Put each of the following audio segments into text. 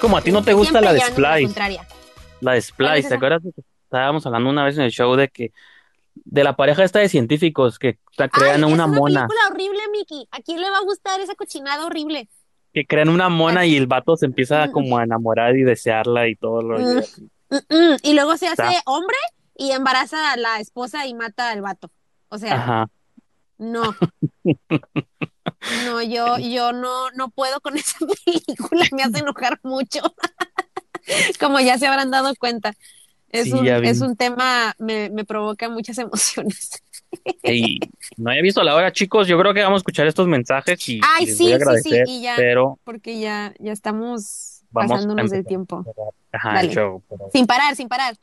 como a ti no te gusta Siempre la de la. La de ¿Cuál Splice, es ¿te acuerdas? que Estábamos hablando una vez en el show de que de la pareja esta de científicos que crean Ay, una es una mona, película horrible, Mickey. ¿A quién le va a gustar esa cochinada horrible? que crean una mona y el vato se empieza Mm. como a enamorar y desearla y todo lo Mm. Mm, mm. Y luego se hace Está. hombre y embaraza a la esposa y mata al vato. O sea, Ajá. no. No, yo, yo no, no puedo con esa película, me hace enojar mucho. Como ya se habrán dado cuenta. Es Sí, un, es un tema, me, me provoca muchas emociones. No había visto la hora, chicos. Yo creo que vamos a escuchar estos mensajes y Ay, les sí, voy a sí, sí, agradecer, y ya. pero Porque ya, ya estamos Vamos pasándonos del tiempo. ajá, show. pero Sin parar, sin parar.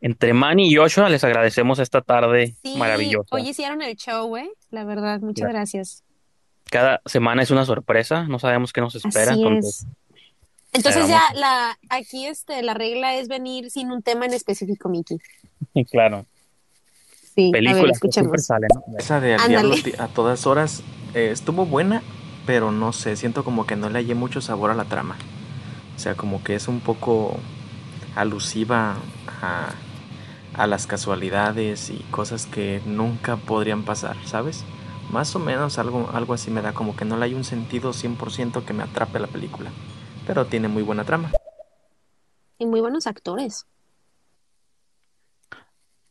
entre Manny y Joshua les agradecemos esta tarde maravillosa. hoy hicieron el show, güey. La verdad, muchas gracias. Cada semana es una sorpresa, no sabemos qué nos espera. Así entonces, es. Entonces ya la, aquí este, la regla es venir sin un tema en específico, Miki. claro, Sí, a ver, películas que siempre escuchemos. salen. ¿no? Esa de. Diablo a todas horas eh, estuvo buena, pero no sé, siento como que no le hallé mucho sabor a la trama. O sea, como que es un poco alusiva a, a las casualidades y cosas que nunca podrían pasar, ¿sabes? Más o menos algo, algo así me da, como que no le hay un sentido 100% que me atrape la película. Pero tiene muy buena trama. Y muy buenos actores.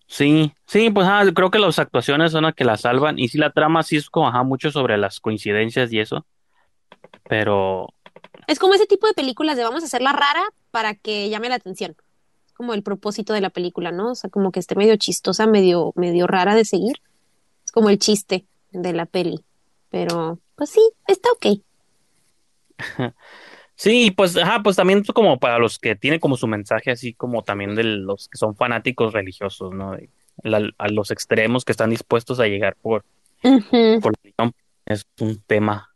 Sí, sí, pues ajá, creo que las actuaciones son las que la salvan. Y sí, la trama sí es como ajá, mucho sobre las coincidencias y eso. Pero Es como ese tipo de películas de vamos a hacerla rara para que llame la atención. Es como el propósito de la película, ¿no? O sea, como que esté medio chistosa, medio, medio rara de seguir. Es como el chiste de la peli. Pero, pues sí, está ok. sí, pues ajá, pues también es como para los que tienen como su mensaje así como también de los que son fanáticos religiosos, ¿no? De- la- a los extremos que están dispuestos a llegar por, por la religión. Es un tema,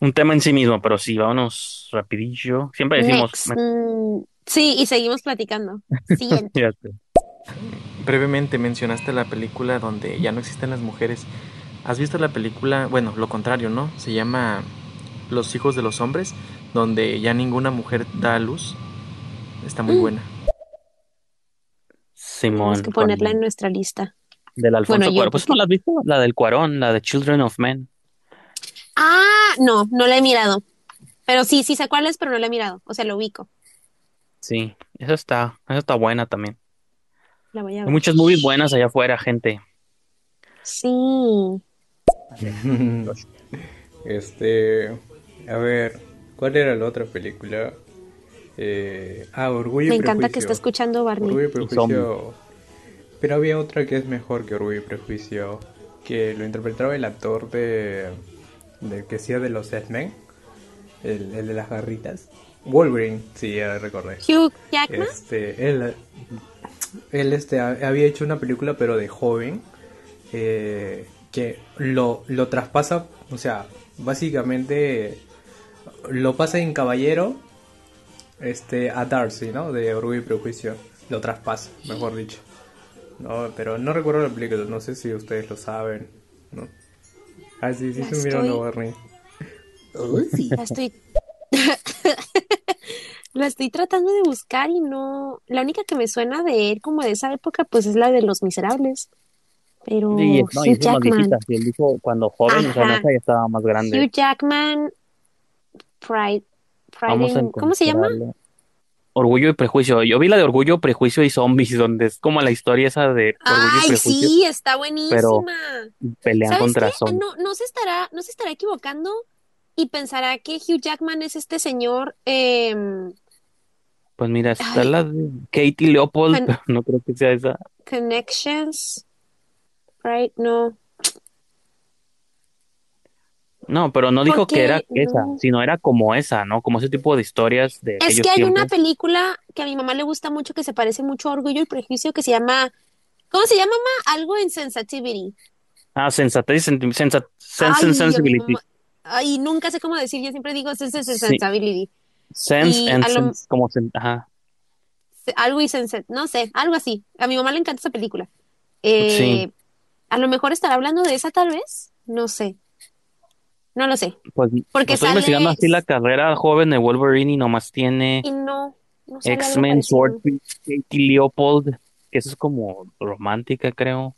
un tema en sí mismo, pero sí, vámonos rapidillo. Siempre decimos, Next. Mm, sí, y seguimos platicando. Siguiente. Brevemente mencionaste la película donde ya no existen las mujeres. ¿Has visto la película? Bueno, lo contrario, ¿no? Se llama Los hijos de los hombres, donde ya ninguna mujer da a luz. Está muy Mm. buena. Simón, Tenemos que ponerla con- en nuestra lista. del Alfonso Bueno, yo- Cuarón. Pues no la has visto, la del Cuarón, la de Children of Men. Ah, no, no la he mirado. Pero sí, sí sé cuál es, pero no la he mirado. O sea, lo ubico. Sí, esa está, esa está buena también. La voy a Hay ver. muchas movies buenas allá afuera, gente. Sí. Este, a ver, ¿cuál era la otra película? Eh, ah, Orgullo Me y encanta que está escuchando Barney. Orgullo y. Prejuicio. Pero había otra que es mejor que Orgullo y Prejuicio, que lo interpretaba el actor de del que hacía de los X-Men, el, el de las garritas. Wolverine, sí, ya recordé. Hugh Jackman. Este, él, él este, ha- había hecho una película, pero de joven, eh, que lo, lo traspasa, o sea, básicamente lo pasa en Caballero este, a Darcy, ¿no? De Orgullo y Prejuicio. Lo traspasa, mejor dicho. No, pero no recuerdo la película, no sé si ustedes lo saben, ¿no? Ah, sí, sí, se estoy- Barney. La estoy. La estoy tratando de buscar y no. La única que me suena de él como de esa época, pues es la de Los Miserables. Pero no, Hugh más Jackman. él dijo cuando joven, o sea, ya estaba más grande. Hugh Jackman. Pride. Pride in- ¿Cómo se llama? Orgullo y Prejuicio. Yo vi la de Orgullo, Prejuicio y Zombies, donde es como la historia esa de Orgullo y Ay, Prejuicio. sí, está buenísima. Pelean ¿Sabes contra qué? zombies. No, no se estará, no se estará equivocando y pensará que Hugh Jackman es este señor. em, Pues mira, está Ay. la de Katie Leopold, Con- pero no creo que sea esa. Connections. Right, no. No, pero no dijo Porque que era esa, no. sino era como esa, ¿no? Como ese tipo de historias de Es que hay una película que a mi mamá le gusta mucho que se parece mucho a Orgullo y Prejuicio que se llama. ¿Cómo se llama, mamá? Algo en Sensitivity. Ah, sensatez sensa- sense Ay, sensibility. Ay, nunca sé cómo decir, yo siempre digo Sense and Sí. Sensibility. Sense Y and sense, como sen- ajá. Algo y Sense, no sé, algo así. A mi mamá le encanta esa película. Eh, Sí. A lo mejor estará hablando de esa tal vez, no sé. No lo sé. Pues, Porque estoy sale- investigando así la carrera joven de Wolverine y nomás tiene Y no, no X-Men. Swordfish, Katie Leopold, que eso es como romántica, creo.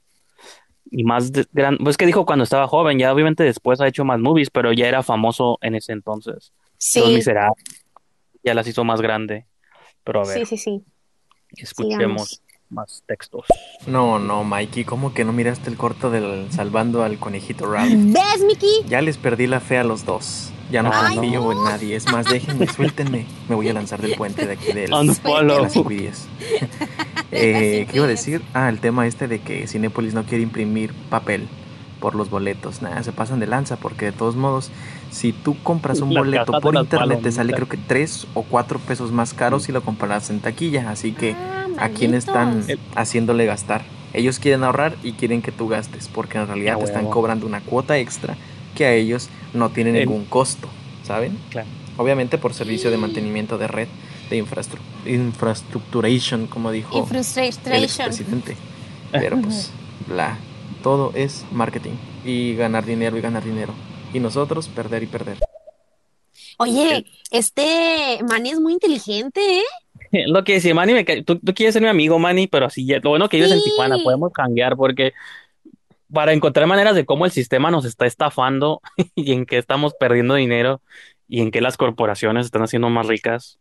Y más de- gran, pues que dijo cuando estaba joven, ya obviamente después ha hecho más movies, pero ya era famoso en ese entonces. Los Sí, Miserables, ya las hizo más grande. Pero a ver, sí, sí, sí. escuchemos Sigamos. Más textos. No, no, Mikey, ¿cómo que no miraste el corto del Salvando al Conejito Ralph? ¿Ves, Mickey? Ya les perdí la fe a los dos. Ya no Ay, confío no. en nadie. Es más, déjenme, suéltenme. Me voy a lanzar del puente de aquí del, de Unfollow. las. Eh, ¿Qué iba a decir? Ah, el tema este de que Cinépolis no quiere imprimir papel por los boletos. Nada, se pasan de lanza porque de todos modos, si tú compras un La boleto por internet te sale creo que 3 o 4 pesos más caro si lo comparas en taquilla. Así que, Ah, ¿a quién están haciéndole gastar? Ellos quieren ahorrar y quieren que tú gastes porque en realidad A te están huevo. cobrando una cuota extra que a ellos no tienen El- ningún costo, ¿saben? Claro. Obviamente por servicio de mantenimiento de red, de infrastru- infrastructuration, como dijo el expresidente. Pero pues, bla, todo es marketing y ganar dinero y ganar dinero. Y nosotros perder y perder. Oye, este Manny es muy inteligente, ¿eh? Lo que decía Manny, me ca- tú, tú quieres ser mi amigo, Manny, pero así lo bueno que vives en. Tijuana, podemos cambiar porque para encontrar maneras de cómo el sistema nos está estafando y en qué estamos perdiendo dinero y en qué las corporaciones están haciendo más ricas,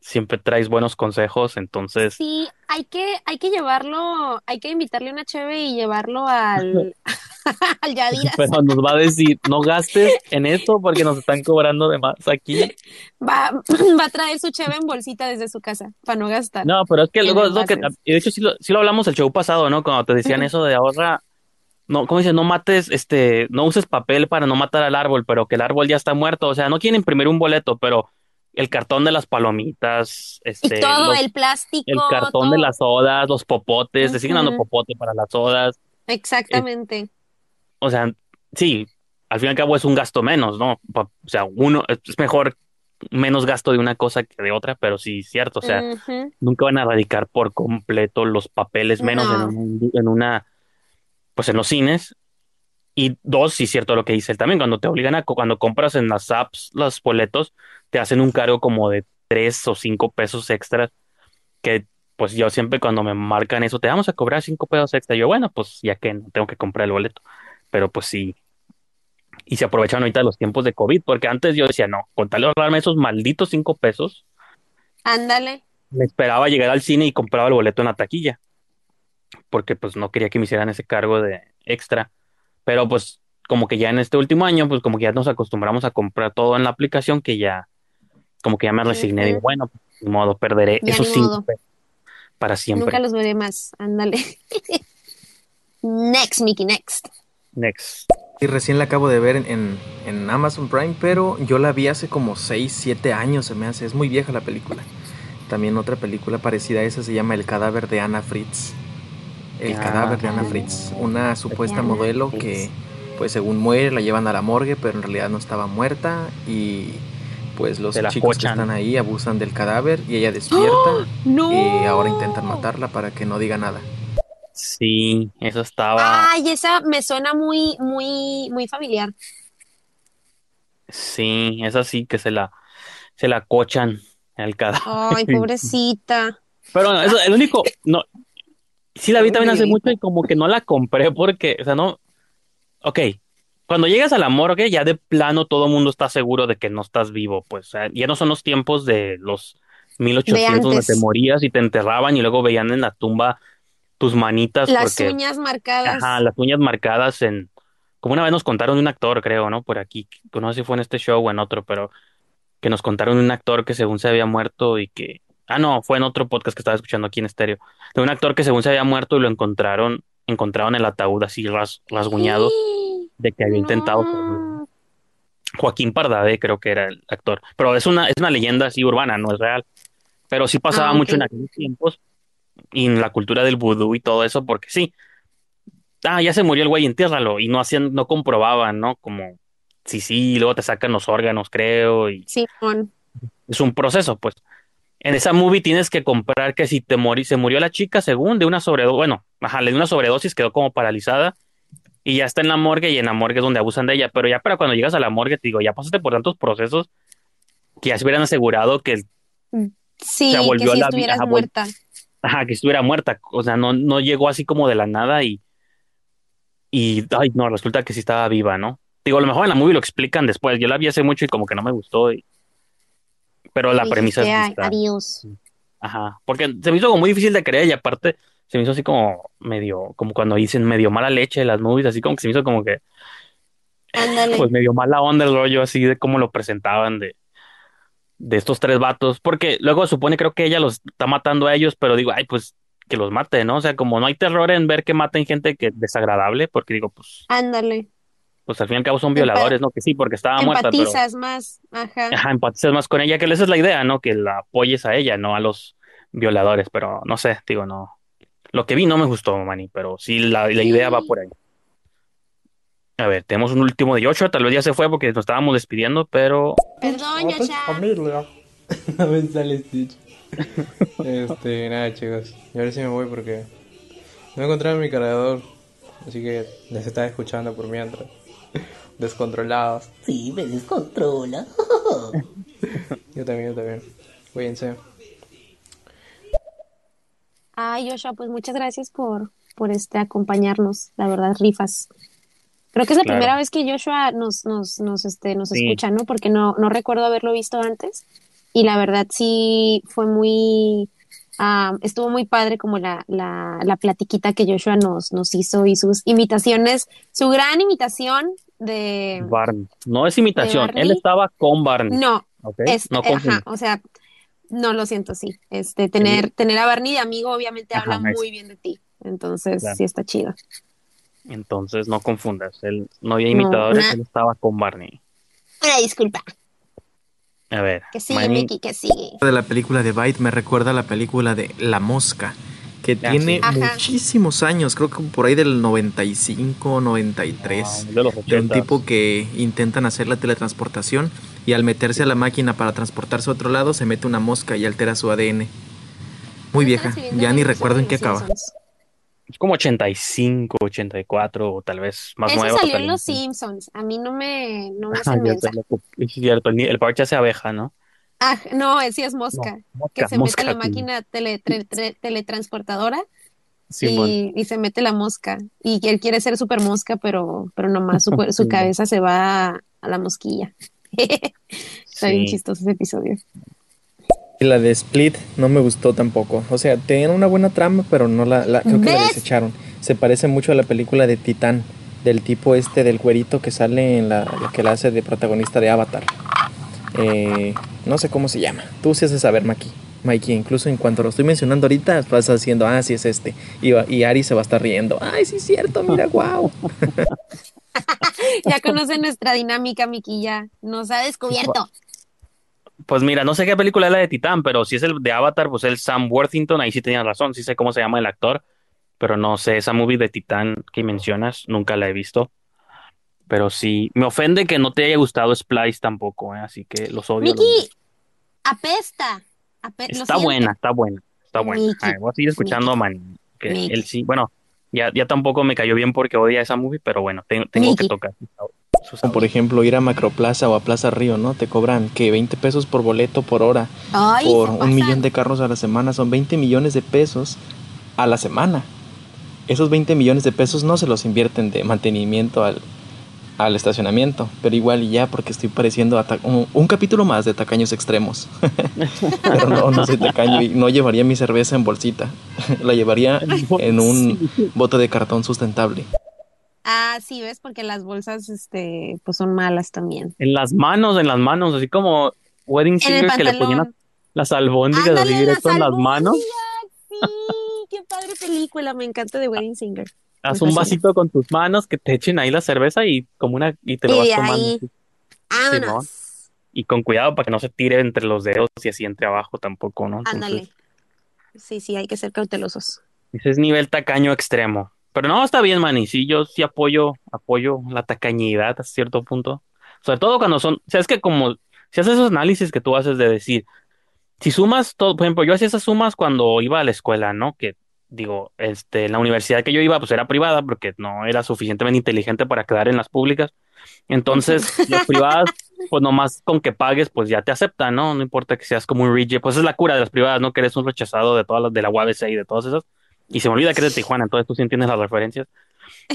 siempre traes buenos consejos, entonces Sí, hay que, hay que llevarlo, hay que invitarle una cheve y llevarlo al, al Yadira. pero nos va a decir, no gastes en esto porque nos están cobrando de más aquí. Va, va a traer su cheve en bolsita desde su casa para no gastar. No, pero es que luego es lo que, y de hecho sí lo, sí lo hablamos el show pasado, ¿no? Cuando te decían eso de ahorra, no, ¿cómo dice? No mates, este, no uses papel para no matar al árbol, pero que el árbol ya está muerto, o sea, no quieren imprimir un boleto, pero el cartón de las palomitas, Y este, todo, los- el plástico, el cartón de las sodas, los popotes, te siguen dando popote para las sodas, Exactamente. o sea, sí, al fin y al cabo es un gasto menos, ¿no? O sea, uno, es mejor menos gasto de una cosa que de otra, pero sí, cierto, o sea, nunca van a erradicar por completo los papeles, menos No. en, un- en una, pues en los cines. Y dos, sí es cierto lo que dice él también, cuando te obligan a, cuando compras en las apps los boletos, te hacen un cargo como de tres o cinco pesos extras, que pues yo siempre cuando me marcan eso, te vamos a cobrar cinco pesos extra. Yo, bueno, pues ya que no tengo que comprar el boleto, pero pues sí. Y se aprovechan ahorita los tiempos de COVID, porque antes yo decía, no, con tal de ahorrarme esos malditos cinco pesos, Ándale. me esperaba llegar al cine y compraba el boleto en la taquilla, porque pues no quería que me hicieran ese cargo de extra. Pero pues como que ya en este último año, pues como que ya nos acostumbramos a comprar todo en la aplicación, que ya, como que ya me resigné, Ujú. bueno, pues, ni modo, perderé Ya esos cinco pesos para siempre. Nunca los veré más. Ándale. Next, Mickey, next. Next. Y recién la acabo de ver en, en- en Amazon Prime, pero yo la vi hace como 6, 7 años, se me hace. Es muy vieja la película. También otra película parecida a esa se llama El cadáver de Ana Fritz. El cadáver de Ana Fritz. Una supuesta modelo que, pues según muere, la llevan a la morgue, pero en realidad no estaba muerta. Y pues los chicos que están ahí abusan del cadáver y ella despierta. No. Y ahora intentan matarla para que no diga nada. Sí, eso estaba, Ay, esa me suena muy, muy, muy familiar. sí, es así que se la, se la cochan el cadáver. Ay, pobrecita. Pero bueno, eso, el único, no, sí la vi también hace mucho y como que no la compré porque, o sea, no, ok, cuando llegas al amor, ok, ya de plano todo el mundo está seguro de que no estás vivo, pues, o sea, ya no son los tiempos de los 1800 donde te morías y te enterraban y luego veían en la tumba tus manitas Las porque, uñas marcadas. ajá, las uñas marcadas en, como una vez nos contaron un actor, creo, ¿no? Por aquí, no sé si fue en este show o en otro, pero que nos contaron un actor que según se había muerto y que, ah, no, fue en otro podcast que estaba escuchando aquí en estéreo, de un actor que según se había muerto y lo encontraron, encontraron el ataúd así ras, rasguñado de que había intentado No. Joaquín Pardavé creo que era el actor, pero es una, es una leyenda así urbana, no es real, pero sí pasaba Ah, mucho en aquellos tiempos y en la cultura del vudú y todo eso, porque sí, ah, ya se murió el güey, entiérralo, y no hacían, no comprobaban, ¿no? Como, sí, sí, y luego te sacan los órganos, creo, y Simón. es un proceso, pues. En esa movie tienes que comprar que si te morí, se murió la chica según de una sobredosis, bueno, ajá, le dio una sobredosis, quedó como paralizada y ya está en la morgue y en la morgue es donde abusan de ella, pero ya para cuando llegas a la morgue, te digo, ya pasaste por tantos procesos que ya se hubieran asegurado que, Sí, Se que volvió si la estuvieras vol- muerta. ajá, que estuviera muerta, o sea, no, no llegó así como de la nada y, y, ay, no, resulta que sí estaba viva, ¿no? Digo, a lo mejor en la movie lo explican después, yo la vi hace mucho y como que no me gustó, y- pero la premisa es "Ay, está- adiós. Ajá, porque se me hizo como muy difícil de creer y aparte se me hizo así como medio, como cuando dicen medio mala leche las movies, así como que se me hizo como que, Ándale. pues medio mala onda el rollo así de cómo lo presentaban de, de estos tres vatos, porque luego supone creo que ella los está matando a ellos, pero digo, ay, pues que los mate, ¿no? O sea, como no hay terror en ver que maten gente que es desagradable, porque digo, pues, Ándale. Pues al fin y al cabo son Empa- violadores, ¿no? Que sí, porque estaba muerta, pero Empatizas más. Ajá. ajá, empatizas más con ella, que esa es la idea, ¿no? Que la apoyes a ella, no a los violadores, pero no sé, digo, no. Lo que vi no me gustó, Manny, pero sí la, la idea va por ahí. A ver, tenemos un último de Joshua, tal vez ya se fue porque nos estábamos despidiendo, pero Perdón, familia. No me sale Stitch. Este, nada, chicos. Y ahora sí me voy porque no encontraba mi cargador. Así que les estaba escuchando por mientras. Descontrolados. Sí, me descontrola. Yo también, yo también. Cuídense. Ay, Joshua, pues muchas gracias por, por este acompañarnos. La verdad, rifas. Creo que es la Claro. primera vez que Joshua nos, nos, nos, este, nos Sí. escucha, ¿no? Porque no, no recuerdo haberlo visto antes. Y la verdad sí fue muy, ah, estuvo muy padre como la, la, la platiquita que Joshua nos, nos hizo y sus imitaciones, su gran imitación de... Barney. No es imitación, él estaba con Barney. No, ¿ok? es, No ajá, o sea, no lo siento, sí. Este, tener, tener a Barney de amigo obviamente Ajá, habla es- muy bien de ti. Entonces, Claro. sí está chido. Entonces no confundas, él no había imitadores, él estaba con Barney. Una disculpa. A ver, Que sigue, Mickey, que sigue. de la película de Bite me recuerda a la película de La Mosca, que Ah, tiene sí. Muchísimos años, creo que por ahí del 95, 93, ah, de los de un 80s. tipo que intentan hacer la teletransportación y al meterse a la máquina para transportarse a otro lado se mete una mosca y altera su ADN. Muy vieja, ya ni recuerdo en qué acaba. Es como 85, 84 o tal vez más Eso nuevo. salió en Los. Simpsons. A mí no me, no me hace. Es cierto, el, el parche hace abeja, ¿no? Ah, no, sí es mosca. No, que se mosca, mete la máquina tele- tre- tre- teletransportadora y, y se mete la mosca. Y él quiere ser super mosca, pero, pero nomás su, cabeza se va a, a la mosquilla. Está bien Sí. chistoso ese episodio. Y la de Split no me gustó tampoco. O sea, tenía una buena trama, pero no la, la- creo que la desecharon. Se parece mucho a la película de Titán, del tipo este del güerito que sale en la, la que la hace de protagonista de Avatar. Eh, no sé cómo se llama. Tú sí haces saber, Maki. Mikey, incluso en cuanto lo estoy mencionando ahorita, vas haciendo, ah, sí es este. Y, y Ari se va a estar riendo. Ay, sí es cierto, mira, wow. Ya conoce nuestra dinámica, Miki, ya nos ha descubierto. Pues mira, no sé qué película es la de Titán, pero si es el de Avatar, pues el Sam Worthington, ahí sí tenías razón, sí sé cómo se llama el actor, pero no sé, esa movie de Titán que mencionas, nunca la he visto. Pero sí, me ofende que no te haya gustado Splice tampoco, ¿eh? así que los odio. a los apesta. Ape- Está buena, está buena, está buena. Mickey, Ay, voy a seguir escuchando a Manny, que Mickey. él sí, bueno, ya, ya tampoco me cayó bien porque odia esa movie, pero bueno, tengo, tengo que Mickey. tocar. Por ejemplo ir a Macroplaza o a Plaza Río, ¿no? Te cobran que 20 pesos por boleto por hora. Ay, por un millón de carros a la semana. Son 20 millones de pesos a la semana. Esos 20 millones de pesos no se los invierten de mantenimiento al, al estacionamiento, pero igual y ya porque estoy pareciendo un, un capítulo más de tacaños extremos. pero no, no soy tacaño y no llevaría mi cerveza en bolsita. La llevaría en un bote de cartón sustentable. Ah, sí, ves, porque las bolsas, este, pues son malas también. En las manos, en las manos, así como Wedding Singer que le ponían las albóndigas Ándale, así directo en las manos. Sí, qué padre película, me encanta de Wedding Singer. Haz un fascina. vasito con tus manos que te echen ahí la cerveza y como una y te lo Y vas tomando. ahí, vámonos. Y con cuidado para que no se tire entre los dedos y así entre abajo tampoco, ¿no? Entonces, Ándale. Sí, sí, hay que ser cautelosos. ese es nivel tacaño extremo. Pero no, está bien, Manny. Sí, yo sí apoyo, apoyo la tacañidad hasta cierto punto. Sobre todo cuando son, o sea, es que como, si haces esos análisis que tú haces de decir, si sumas todo, por ejemplo, yo hacía esas sumas cuando iba a la escuela, ¿no? Que digo, este, la universidad que yo iba, pues era privada porque no era suficientemente inteligente para quedar en las públicas. Entonces, las privadas, pues nomás con que pagues, pues ya te aceptan, ¿no? No importa que seas como un reject, pues es la cura de las privadas, ¿no? Que eres un rechazado de todas las, de la UABC y de todas esas. Y se me olvida que eres de Tijuana, entonces tú sí entiendes las referencias.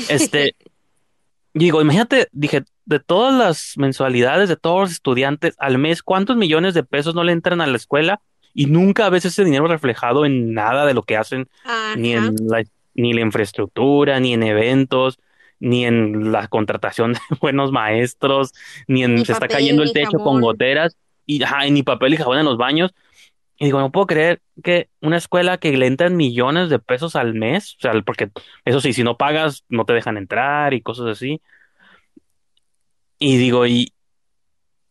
Este, digo, imagínate, dije, de todas las mensualidades de todos los estudiantes al mes, ¿cuántos millones de pesos no le entran a la escuela? Y nunca ves ese dinero reflejado en nada de lo que hacen, ni en la, ni la infraestructura, ni en eventos, ni en la contratación de buenos maestros, ni en Ni se está cayendo el techo con goteras, y ajá, y ni papel y jabón en los baños. Y digo, no puedo creer que una escuela que le entran millones de pesos al mes, o sea, porque eso sí, si no pagas, no te dejan entrar y cosas así. Y digo, y,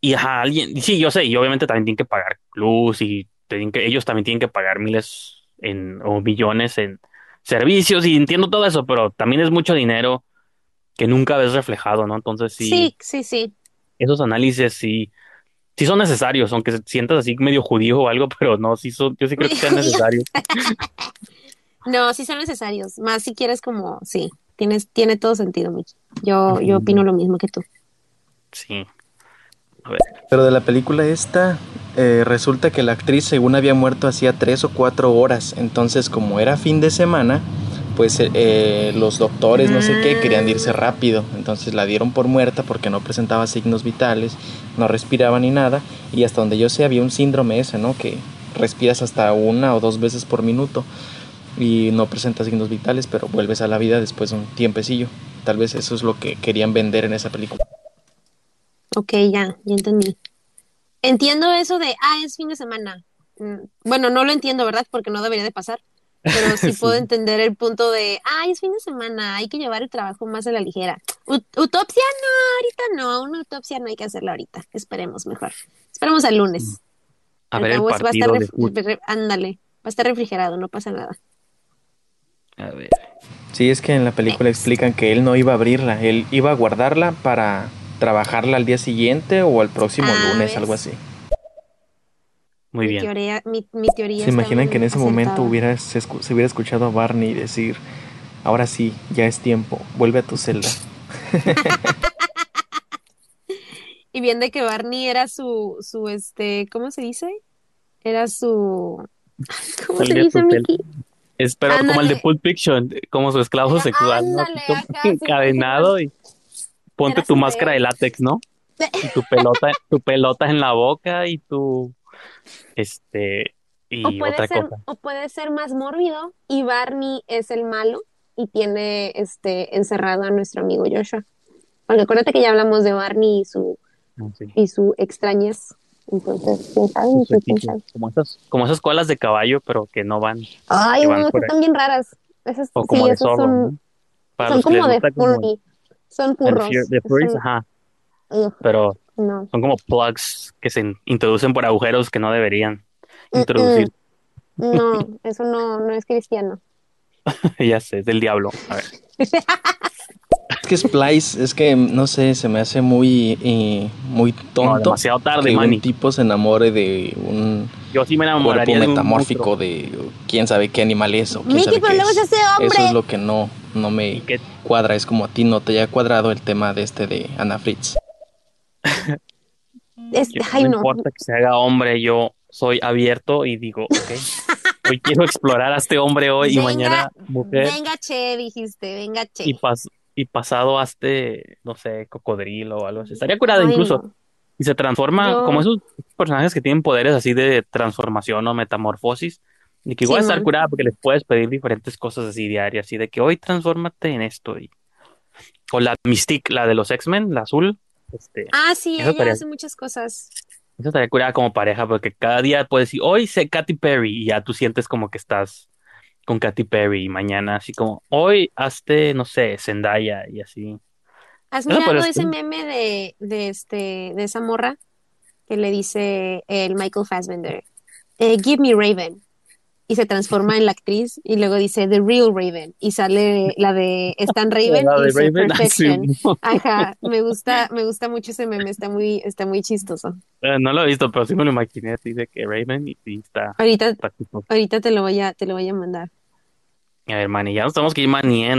y ajá, alguien, sí, yo sé, y obviamente también tienen que pagar luz y tienen que, ellos también tienen que pagar miles en, o millones en servicios y entiendo todo eso, pero también es mucho dinero que nunca ves reflejado, ¿no? Entonces sí, Sí, sí, sí. esos análisis sí, sí son necesarios, aunque te sientas así medio judío o algo, pero no, sí son, yo sí creo que sean Medio necesarios. No, sí son necesarios. Más si quieres como, sí, tienes, tiene todo sentido, Miki. Yo, yo opino lo mismo que tú. Sí. Pero de la película esta, eh, resulta que la actriz según había muerto hacía tres o cuatro horas. Entonces, como era fin de semana, pues eh, eh, los doctores, no sé qué, querían irse rápido. Entonces la dieron por muerta porque no presentaba signos vitales, no respiraba ni nada. Y hasta donde yo sé, había un síndrome ese, ¿no? Que respiras hasta una o dos veces por minuto y no presenta signos vitales, pero vuelves a la vida después de un tiempecillo. Tal vez eso es lo que querían vender en esa película. Ok, ya, ya entendí. Entiendo eso de, ah, es fin de semana. Mm, Bueno, no lo entiendo, ¿verdad? Porque no debería de pasar. Pero sí puedo entender el punto de, ah, es fin de semana, hay que llevar el trabajo más a la ligera. Ut- utopsia no, ahorita no, una utopsia no hay que hacerla ahorita. Esperemos mejor. Esperemos al lunes. A Al ver el cabo, va a estar partido de ándale, va a estar refrigerado, no pasa nada. A ver. Sí, es que en la película explican que él no iba a abrirla, él iba a guardarla para trabajarla al día siguiente o al próximo Ah, lunes, ¿ves? algo así. Muy Mi bien. teoría, mi, mi teoría ¿Se imaginan que en ese momento hubiera, se, escu- se hubiera escuchado a Barney decir, ahora sí, ya es tiempo, vuelve a tu celda? Y bien de que Barney era su, su, este, ¿cómo se dice? Era su, ¿cómo se dice, Mickey? Es pero como el de. Pulp Fiction, como su esclavo sexual, encadenado y ponte tu máscara de látex, ¿no? Y tu pelota, tu pelota en la boca y tu este O y puede otra ser, cosa. o puede ser más mórbido y Barney es el malo y tiene este encerrado a nuestro amigo Joshua. Porque acuérdate que ya hablamos de Barney y su, sé. y su extrañez. Entonces, quién sabe, Sus Mickey? quién fetiches, sabe. Como esas, como esas colas de caballo, pero que no van, Ay, que van no, ahí. están bien raras. Esas, O sí, como de esas zorro, son, ¿no? Para son que como de como furry. Son de furries, Son- ajá, pero no. son como plugs que se in- introducen por agujeros que no deberían Mm, introducir. No, eso no, no es cristiano. Ya sé, es del diablo. A ver. Es que Splice, es que no sé, se me hace muy, eh, muy No, tonto demasiado tarde, que Manny. un tipo se enamore de un Yo sí me cuerpo un metamórfico monstruo. de quién sabe qué animal es o quién Mickey, sabe pero qué luego es. se hace hombre. Eso es lo que no, no me cuadra, es como a ti no te haya cuadrado el tema de este de Ana Fritz. Es- yo- ay, no no. importa que se haga hombre, yo soy abierto y digo, ok, hoy quiero explorar a este hombre hoy y Venga, mañana mujer Venga, che, dijiste, venga, che. y, pas y pasado a este, no sé, cocodrilo o algo así. Estaría curada Ay, incluso. no. Y se transforma como esos personajes que tienen poderes así de transformación o metamorfosis. Y que igual Sí, estar curada porque les puedes pedir diferentes cosas así diarias. Así de que hoy transfórmate en esto. Y... O la Mystique, la de los X-Men, la azul. Este, Ah, sí, ella hace muchas cosas. Eso estaría curada como pareja porque cada día puedes decir, hoy sé Katy Perry y ya tú sientes como que estás con Katy Perry y mañana así como, hoy hazte, no sé, Zendaya y así. ¿Has mirado ese meme de, de este, de esa morra que le dice el Michael Fassbender, eh, give me Raven? Y se transforma en la actriz y luego dice The Real Raven y sale la de Stan Raven La y de dice Raven, ah, sí, Perfection. no. Ajá, me gusta, me gusta mucho ese meme, está muy, está muy chistoso. Eh, no lo he visto, pero sí me lo imaginé. Dice que Raven y está, Ahorita, está ahorita te lo voy a, te lo voy a mandar. A ver, Manny, ya nos tenemos que ir Manny, ¿eh?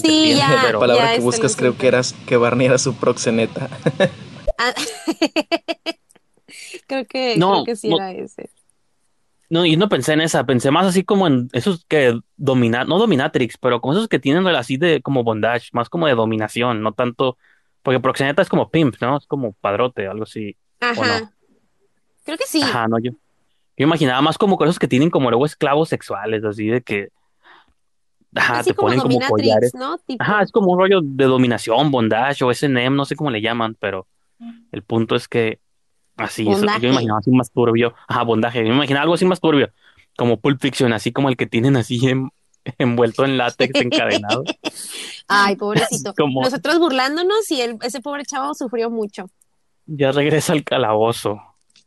Sí, ya. La palabra ya que buscas creo que eras que Barney era su proxeneta. Ah, creo que, No, creo que sí no. era ese. No, y no pensé en esa, pensé más así como en esos que dominan, no dominatrix, pero como esos que tienen así de como bondage, más como de dominación, no tanto, porque proxeneta es como pimp, ¿no? Es como padrote, algo así, ¿o Ajá. no? Creo que sí. Ajá, no, yo, yo imaginaba más como cosas que tienen como luego esclavos sexuales, así de que, ajá, Así te como ponen como collares. ¿no? Tipo. Ajá, es como un rollo de dominación, bondage o S&M, no sé cómo le llaman, pero el punto es que así, eso, yo me imaginaba así más turbio, ajá, bondaje, yo me imaginaba algo así más turbio, como Pulp Fiction, así como el que tienen así en- envuelto en látex encadenado. Ay, pobrecito. Como- Nosotros burlándonos y el, ese pobre chavo sufrió mucho. Ya regresa al calabozo.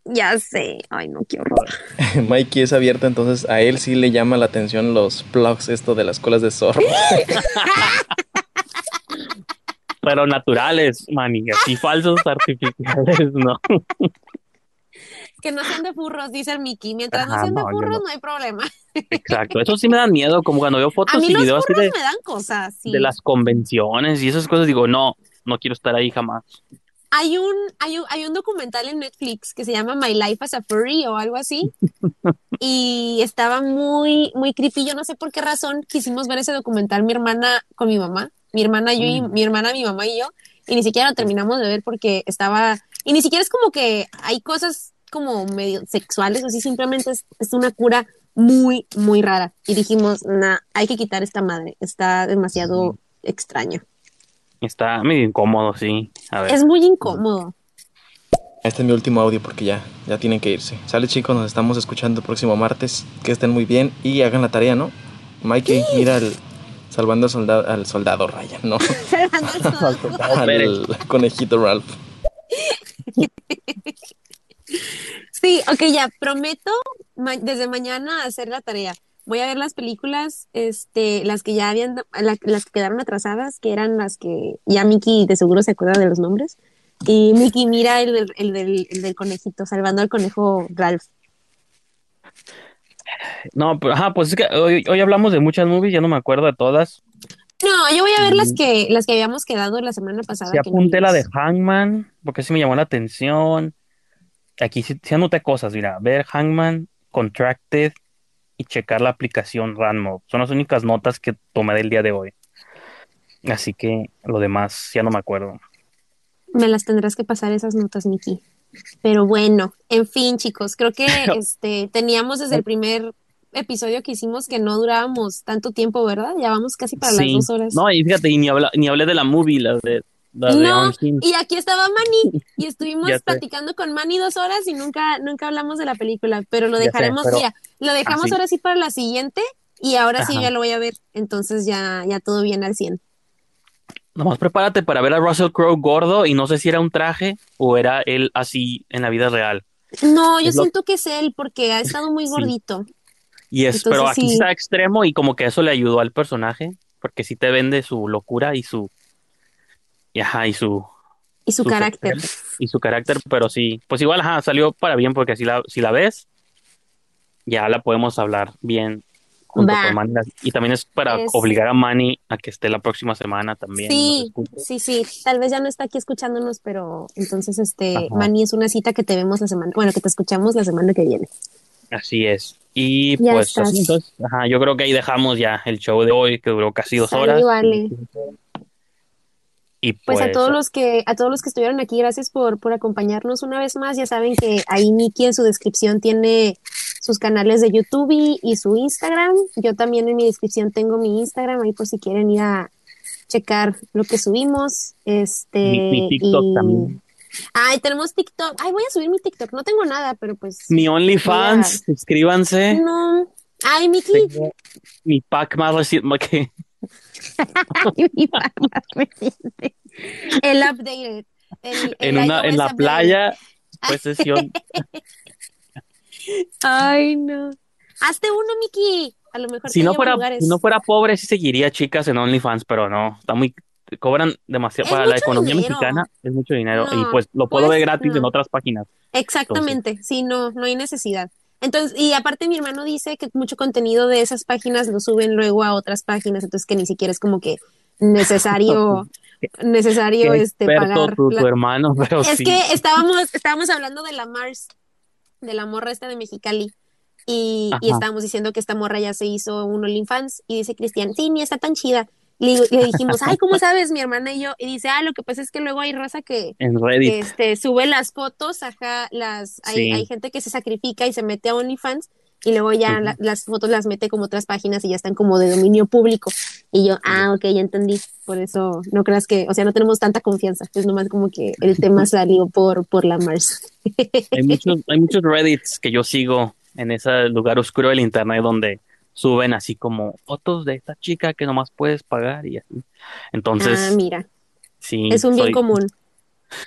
Ya sé. Ay, no, qué horror. Mikey es abierto, entonces a él sí le llama la atención los plugs esto de las colas de zorro. Pero naturales, mani, así falsos artificiales, no. Que no sean de furros, dice el Mickey. Mientras no Ajá, sean de no, yo furros, no. no hay problema. Exacto, eso sí me dan miedo, como cuando veo A fotos mí y los videos así de, me dan cosas, sí. de las convenciones y esas cosas, digo, no, no quiero estar ahí jamás. Hay un, hay un, hay un documental en Netflix que se llama My Life as a Furry o algo así. y estaba muy, muy creepy. Yo no sé por qué razón quisimos ver ese documental mi hermana con mi mamá. Mi hermana, yo y Mm. mi hermana, mi mamá y yo. Y ni siquiera lo terminamos de ver porque estaba. Y ni siquiera es como que hay cosas como medio sexuales o así. Simplemente es, es una cura muy, muy rara. Y dijimos, nah, hay que quitar esta madre. Está demasiado extraño. Está medio incómodo, sí. A ver. Es muy incómodo. Este es mi último audio porque ya, ya tienen que irse. Sale chicos, nos estamos escuchando el próximo martes. Que estén muy bien y hagan la tarea, ¿no? Mikey, mira al salvando al soldado, al soldado Ryan, ¿no? al conejito Ralph. Sí, ok, ya, prometo ma- desde mañana hacer la tarea. Voy a ver las películas, este, las que ya habían, la- las que quedaron atrasadas, que eran las que ya Miki de seguro se acuerda de los nombres. Y Miki mira el del, el del, el del conejito, salvando al conejo Ralph. No, pero ajá, pues es que hoy, hoy hablamos de muchas movies, ya no me acuerdo de todas. No, yo voy a ver las que, las que habíamos quedado la semana pasada. Sí que no apunté la de. Hangman, porque sí me llamó la atención. Aquí sí, sí anoté cosas, mira, ver Hangman, Contracted y checar la aplicación Ranmo. Son las únicas notas que tomé del día de hoy. Así que lo demás ya no me acuerdo. Me las tendrás que pasar esas notas, Miki. Pero bueno, en fin, chicos, creo que este teníamos desde el primer episodio que hicimos que no durábamos tanto tiempo, ¿verdad? Ya vamos casi para las dos horas. No, y fíjate, y ni, habla- ni hablé de la movie, la de No, y aquí estaba Manny y estuvimos Ya platicando con Manny dos horas y nunca, nunca hablamos de la película, pero lo Ya sé, dejaremos, mira, lo dejamos Así. ahora sí para la siguiente y ahora sí ya lo voy a ver, entonces ya, ya todo bien al 100. Nomás prepárate para ver a Russell Crowe gordo y no sé si era un traje o era él así en la vida real. No, yo Es lo- siento que es él porque ha estado muy Sí. gordito. Y es, Entonces, pero aquí sí. está extremo y como que eso le ayudó al personaje, porque sí te vende su locura y su, y ajá, y su, Y su Su carácter. y su carácter, pero sí, pues igual, ajá, salió para bien porque si la, si la ves, ya la podemos hablar bien junto con Manny. Y también es para Es- obligar a Manny a que esté la próxima semana también. Sí, sí, sí. Tal vez ya no está aquí escuchándonos, pero entonces, este, Ajá. Manny, es una cita que te vemos la semana, bueno, que te escuchamos la semana que viene. Así es. Y Ya pues así, entonces, ajá, yo creo que ahí dejamos ya el show de hoy, que duró casi dos Sale, horas. vale. Y Pues pues, a todos los que, a todos los que estuvieron aquí, gracias por, por acompañarnos una vez más. Ya saben que ahí Miki en su descripción tiene sus canales de YouTube y, y su Instagram. Yo también en mi descripción tengo mi Instagram, ahí por si quieren ir a checar lo que subimos. Este, Mi- mi TikTok y- también. Ay, tenemos TikTok. Ay, voy a subir mi TikTok. No tengo nada, pero pues. mi OnlyFans, suscríbanse. No. Ay, Miki. Mi pack más reciente más reciente. El updated. El, el en una en la updated. playa, pues sesión. Ay, no. Hazte uno, Miki. A lo mejor si no fuera lugares. si no fuera pobre sí seguiría chicas en OnlyFans, pero no, está muy cobran demasiado para la economía dinero. mexicana, es mucho dinero y pues lo puedo pues, ver gratis en otras páginas. Exactamente. Sí, no, no hay necesidad. Entonces, y aparte mi hermano dice que mucho contenido de esas páginas lo suben luego a otras páginas, entonces que ni siquiera es como que necesario, necesario Qué este pagar. tu, la- tu hermano, pero Es sí. que estábamos, estábamos hablando de la Mars, de la morra esta de Mexicali. Y, estábamos diciendo que esta morra ya se hizo un OnlyFans. Y dice Cristian, sí, ni está tan chida. Le, le dijimos, ay, ¿cómo sabes, mi hermana y yo? Y dice, ah, lo que pasa es que luego hay raza que, En que, Reddit. este, sube las fotos, ajá, las, hay, Sí. hay gente que se sacrifica y se mete a OnlyFans. Y luego ya la- las fotos las mete como otras páginas y ya están como de dominio público. Y yo, ah, ok, ya entendí. Por eso no creas que, o sea, no tenemos tanta confianza. Es nomás como que el tema salió por, por la Mars. Hay muchos, hay muchos Reddits que yo sigo en ese lugar oscuro del internet donde suben así como fotos de esta chica que nomás puedes pagar y así. Entonces, ah, mira, sí, es un bien soy- común.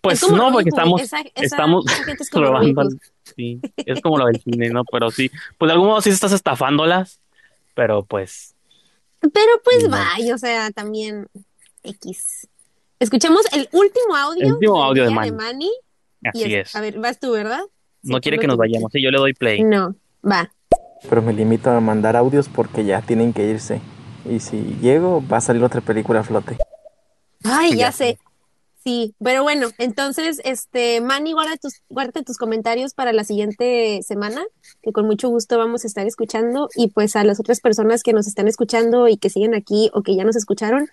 Pues no, Robin porque Hood, estamos, esa- esa- estamos esa es robando. Sí, es como lo del cine, ¿no? Pero sí, pues de algún modo sí estás estafándolas, pero pues Pero pues No. vaya, o sea, también X. Escuchemos el último audio, El último audio de Manny. Así es. A ver, vas tú, ¿verdad? Sí, No quiere que nos vayamos, sí, yo le doy play. No, va. Pero me limito a mandar audios porque ya tienen que irse. Y si llego, va a salir otra película a flote. Ay, ya, Ya sé. Sí, pero bueno, entonces, este, Manny, guarda tus, guárdate tus comentarios para la siguiente semana, que con mucho gusto vamos a estar escuchando. Y pues a las otras personas que nos están escuchando y que siguen aquí o que ya nos escucharon,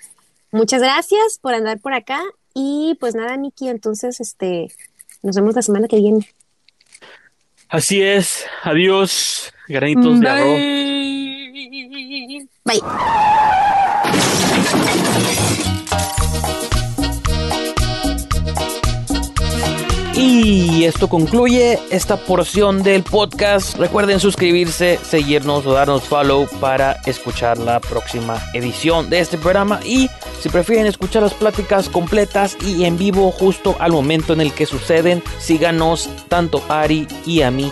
muchas gracias por andar por acá. Y pues nada, Nikki, entonces, este, nos vemos la semana que viene. Así es, adiós, granitos de arroz. Bye. Y esto concluye esta porción del podcast. Recuerden suscribirse, seguirnos o darnos follow para escuchar la próxima edición de este programa. Y si prefieren escuchar las pláticas completas y en vivo justo al momento en el que suceden, síganos tanto a Ari y a mí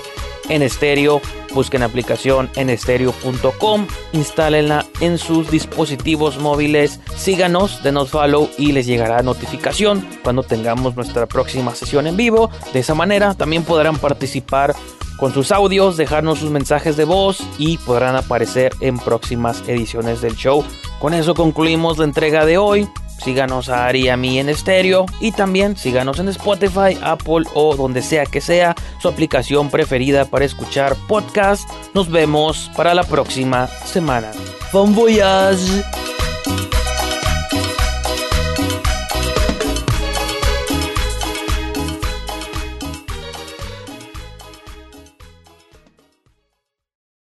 en estéreo. Busquen aplicación en estéreo.com, instálenla en sus dispositivos móviles, síganos, denos follow y les llegará notificación cuando tengamos nuestra próxima sesión en vivo. De esa manera también podrán participar con sus audios, dejarnos sus mensajes de voz y podrán aparecer en próximas ediciones del show. Con eso concluimos la entrega de hoy. Síganos a Ari y en estéreo y también síganos en Spotify, Apple o donde sea que sea su aplicación preferida para escuchar podcast. Nos vemos para la próxima semana. Bon voyage!